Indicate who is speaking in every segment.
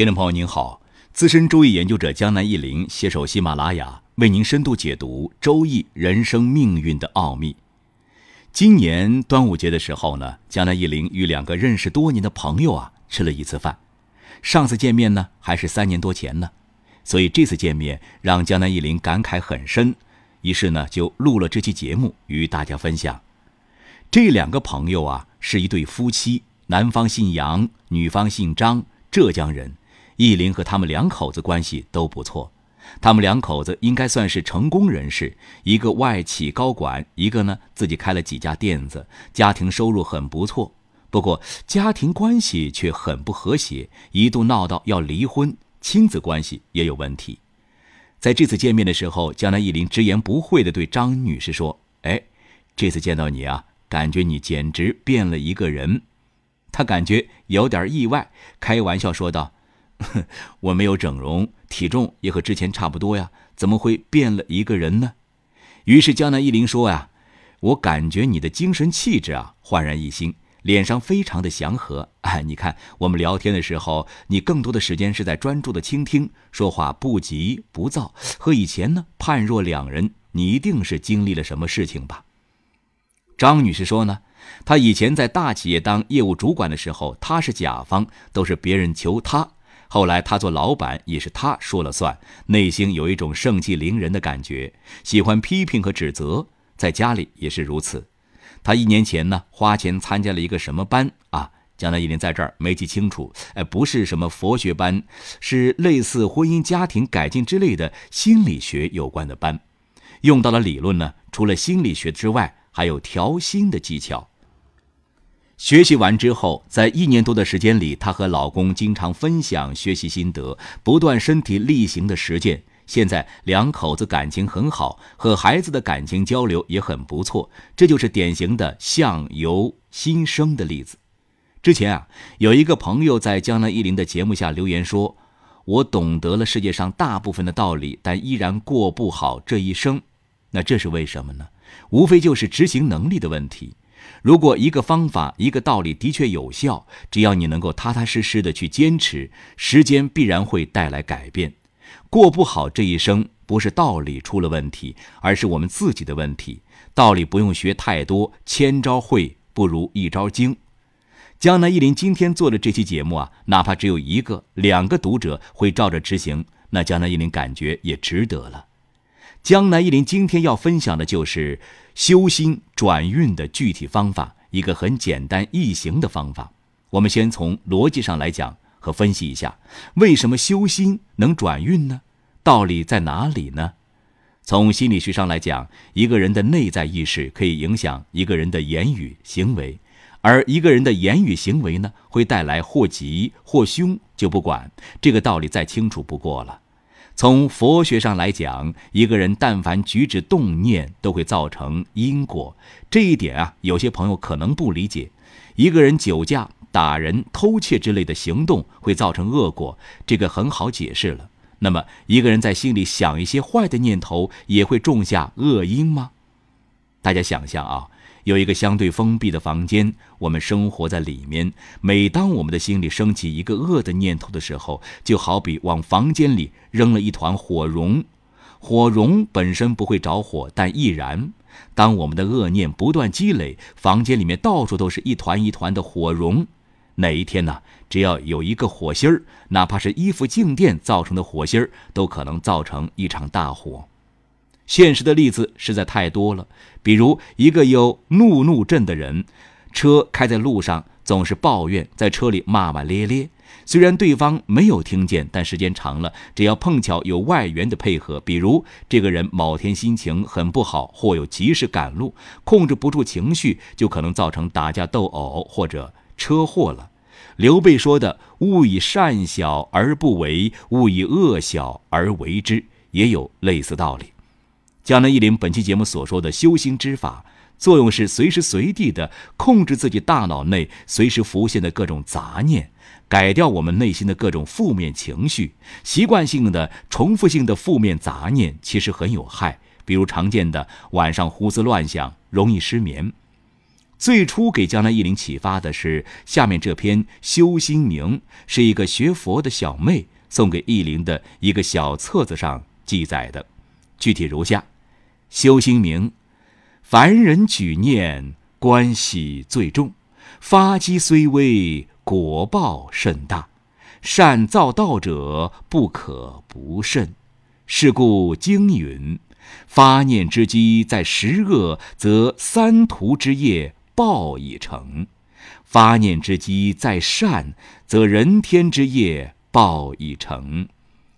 Speaker 1: 听众朋友您好，资深周易研究者江南一林携手喜马拉雅为您深度解读周易人生命运的奥秘。今年端午节的时候呢，江南一林与两个认识多年的朋友啊吃了一次饭，上次见面呢还是三年多前呢，所以这次见面让江南一林感慨很深，于是呢就录了这期节目与大家分享。这两个朋友啊是一对夫妻，男方姓杨，女方姓张，浙江人。易林和他们两口子关系都不错，他们两口子应该算是成功人士，一个外企高管，一个呢自己开了几家店子，家庭收入很不错。不过家庭关系却很不和谐，一度闹到要离婚，亲子关系也有问题。在这次见面的时候，江南易林直言不讳地对张女士说：“哎，这次见到你啊，感觉你简直变了一个人。”她感觉有点意外，开玩笑说道。我没有整容，体重也和之前差不多呀，怎么会变了一个人呢？于是江南一林说呀：“我感觉你的精神气质啊焕然一新，脸上非常的祥和。哎，你看我们聊天的时候，你更多的时间是在专注的倾听，说话不急不躁，和以前呢判若两人。你一定是经历了什么事情吧？”张女士说呢，她以前在大企业当业务主管的时候，她是甲方，都是别人求她。后来他做老板也是他说了算，内心有一种盛气凌人的感觉，喜欢批评和指责，在家里也是如此。他一年前呢花钱参加了一个什么班啊？江南一林在这儿没记清楚，哎，不是什么佛学班，是类似婚姻家庭改进之类的心理学有关的班，用到的理论呢，除了心理学之外，还有调心的技巧。学习完之后，在一年多的时间里，她和老公经常分享学习心得，不断身体力行的实践。现在两口子感情很好，和孩子的感情交流也很不错，这就是典型的相由心生的例子。之前啊，有一个朋友在江南一林的节目下留言说：“我懂得了世界上大部分的道理，但依然过不好这一生。”那这是为什么呢？无非就是执行能力的问题。如果一个方法、一个道理的确有效，只要你能够踏踏实实的去坚持，时间必然会带来改变。过不好这一生，不是道理出了问题，而是我们自己的问题。道理不用学太多，千招会不如一招精。江南一林今天做的这期节目啊，哪怕只有一个、两个读者会照着执行，那江南一林感觉也值得了。江南一林今天要分享的就是修心转运的具体方法，一个很简单易行的方法。我们先从逻辑上来讲和分析一下，为什么修心能转运呢？道理在哪里呢？从心理学上来讲，一个人的内在意识可以影响一个人的言语行为，而一个人的言语行为呢，会带来或吉或凶，就不管这个道理再清楚不过了。从佛学上来讲，一个人但凡举止动念，都会造成因果。这一点啊，有些朋友可能不理解。一个人酒驾、打人、偷窃之类的行动会造成恶果，这个很好解释了。那么，一个人在心里想一些坏的念头，也会种下恶因吗？大家想象啊。有一个相对封闭的房间，我们生活在里面。每当我们的心里升起一个恶的念头的时候，就好比往房间里扔了一团火绒。火绒本身不会着火，但易燃。当我们的恶念不断积累，房间里面到处都是一团一团的火绒。哪一天呢？只要有一个火星儿，哪怕是衣服静电造成的火星儿，都可能造成一场大火。现实的例子实在太多了，比如一个有怒怒症的人，车开在路上总是抱怨，在车里骂骂咧咧。虽然对方没有听见，但时间长了，只要碰巧有外援的配合，比如这个人某天心情很不好，或有急事赶路，控制不住情绪，就可能造成打架斗殴或者车祸了。刘备说的“勿以善小而不为，勿以恶小而为之”，也有类似道理。江南一林本期节目所说的修心之法，作用是随时随地的控制自己大脑内随时浮现的各种杂念，改掉我们内心的各种负面情绪。习惯性的、重复性的负面杂念其实很有害，比如常见的晚上胡思乱想、容易失眠。最初给江南忆林启发的是下面这篇《修心铭》，是一个学佛的小妹送给忆林的一个小册子上记载的，具体如下：《修心明》，凡人举念关系最重，发机虽微，果报甚大，善造道者不可不慎。是故经云：发念之机在十恶，则三途之业。报已成，发念之机在善，则人天之业报已成。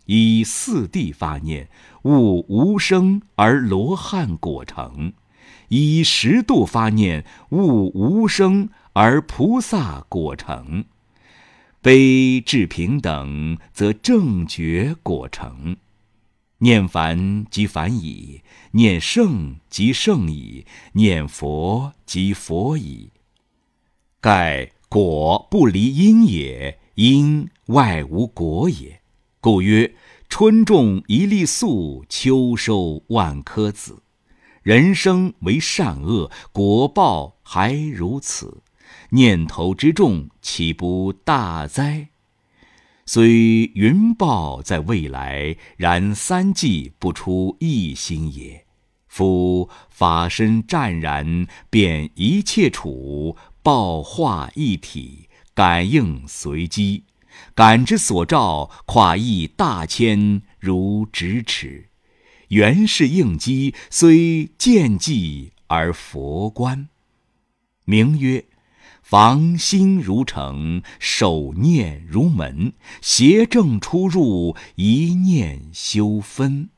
Speaker 1: 以四谛发念，悟无生而罗汉果成；以十度发念，悟无生而菩萨果成。悲至平等，则正觉果成。念凡即凡矣，念圣即圣矣，念佛即佛矣。盖果不离因也，因外无果也。故曰：春种一粒粟，秋收万颗子。人生为善恶，果报还如此，念头之重，岂不大哉？虽云报在未来，然三际不出一心也。夫法身湛然，便一切处，报化一体，感应随机，感之所照，跨亿大千如咫尺。原是应机，虽见迹而佛观，名曰。防心如城，守念如门，邪正出入，一念修分。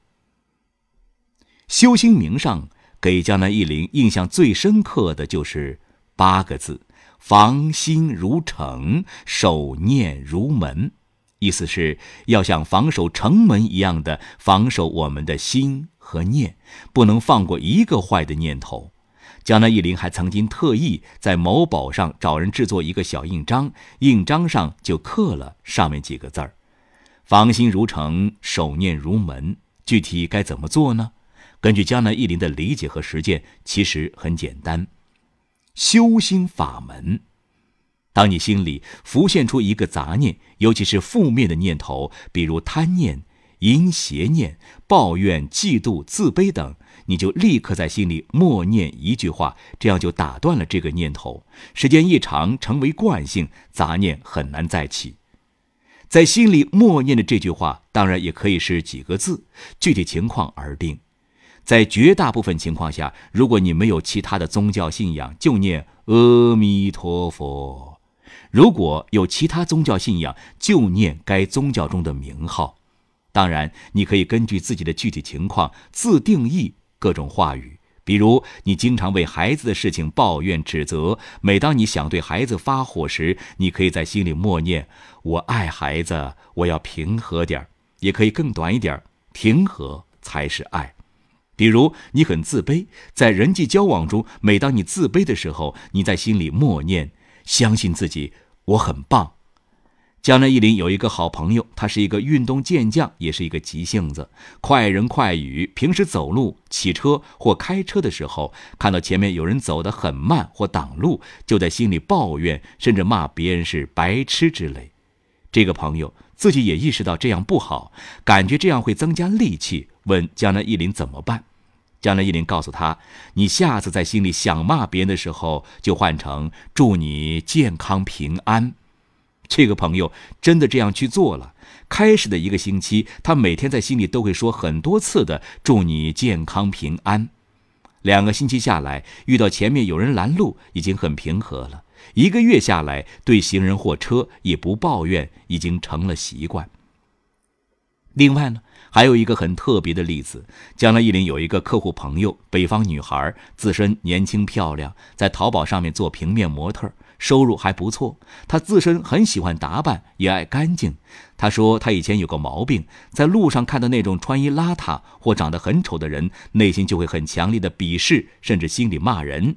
Speaker 1: 修心名上给江南一林印象最深刻的就是八个字：防心如城，守念如门。意思是要像防守城门一样的防守我们的心和念，不能放过一个坏的念头。江南忆林还曾经特意在某宝上找人制作一个小印章，印章上就刻了上面几个字儿：“防心如城，守念如门。”具体该怎么做呢？根据江南忆林的理解和实践，其实很简单。修心法门，当你心里浮现出一个杂念，尤其是负面的念头，比如贪念、淫邪念、抱怨、嫉妒、自卑等。你就立刻在心里默念一句话，这样就打断了这个念头。时间一长，成为惯性，杂念很难再起。在心里默念的这句话，当然也可以是几个字，具体情况而定。在绝大部分情况下，如果你没有其他的宗教信仰，就念阿弥陀佛；如果有其他宗教信仰，就念该宗教中的名号。当然，你可以根据自己的具体情况自定义。各种话语，比如你经常为孩子的事情抱怨指责，每当你想对孩子发火时，你可以在心里默念：“我爱孩子，我要平和点儿。”也可以更短一点，“平和才是爱。”比如你很自卑，在人际交往中，每当你自卑的时候，你在心里默念：“相信自己，我很棒。”江南一林有一个好朋友，他是一个运动健将，也是一个急性子，快人快语。平时走路、骑车或开车的时候，看到前面有人走得很慢或挡路，就在心里抱怨，甚至骂别人是白痴之类。这个朋友自己也意识到这样不好，感觉这样会增加戾气，问江南忆林怎么办。江南忆林告诉他：“你下次在心里想骂别人的时候，就换成祝你健康平安。”这个朋友真的这样去做了。开始的一个星期，他每天在心里都会说很多次的“祝你健康平安”。两个星期下来，遇到前面有人拦路，已经很平和了。一个月下来，对行人或车也不抱怨，已经成了习惯。另外呢，还有一个很特别的例子：江南一林有一个客户朋友，北方女孩，自身年轻漂亮，在淘宝上面做平面模特。收入还不错，她自身很喜欢打扮，也爱干净。她说她以前有个毛病，在路上看到那种穿衣邋遢或长得很丑的人，内心就会很强烈的鄙视，甚至心里骂人。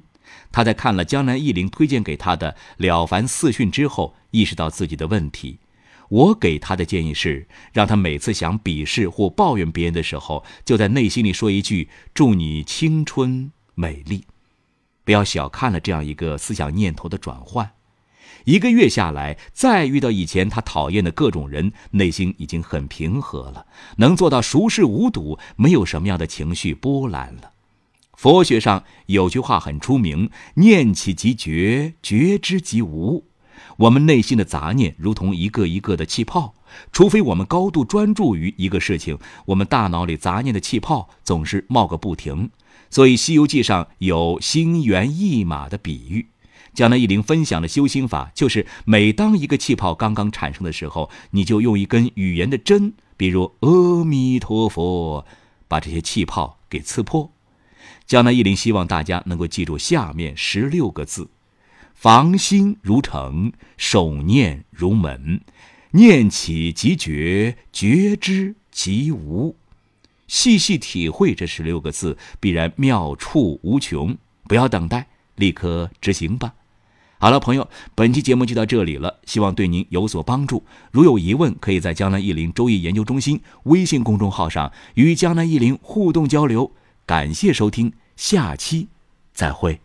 Speaker 1: 她在看了江南一林推荐给她的《了凡四训》之后，意识到自己的问题。我给他的建议是，让他每次想鄙视或抱怨别人的时候，就在内心里说一句：“祝你青春美丽。”不要小看了这样一个思想念头的转换。一个月下来，再遇到以前他讨厌的各种人，内心已经很平和了，能做到熟视无睹，没有什么样的情绪波澜了。佛学上有句话很出名：“念起即觉，觉之即无。”我们内心的杂念如同一个一个的气泡，除非我们高度专注于一个事情，我们大脑里杂念的气泡总是冒个不停。所以《西游记》上有心猿意马的比喻。江南一林分享的修心法，就是每当一个气泡刚刚产生的时候，你就用一根语言的针，比如阿弥陀佛，把这些气泡给刺破。江南一林希望大家能够记住下面十六个字：防心如城，守念如门，念起即觉，觉之即无。细细体会这十六个字，必然妙处无穷。不要等待，立刻执行吧。好了，朋友，本期节目就到这里了，希望对您有所帮助。如有疑问，可以在江南易林周易研究中心微信公众号上与江南易林互动交流。感谢收听，下期再会。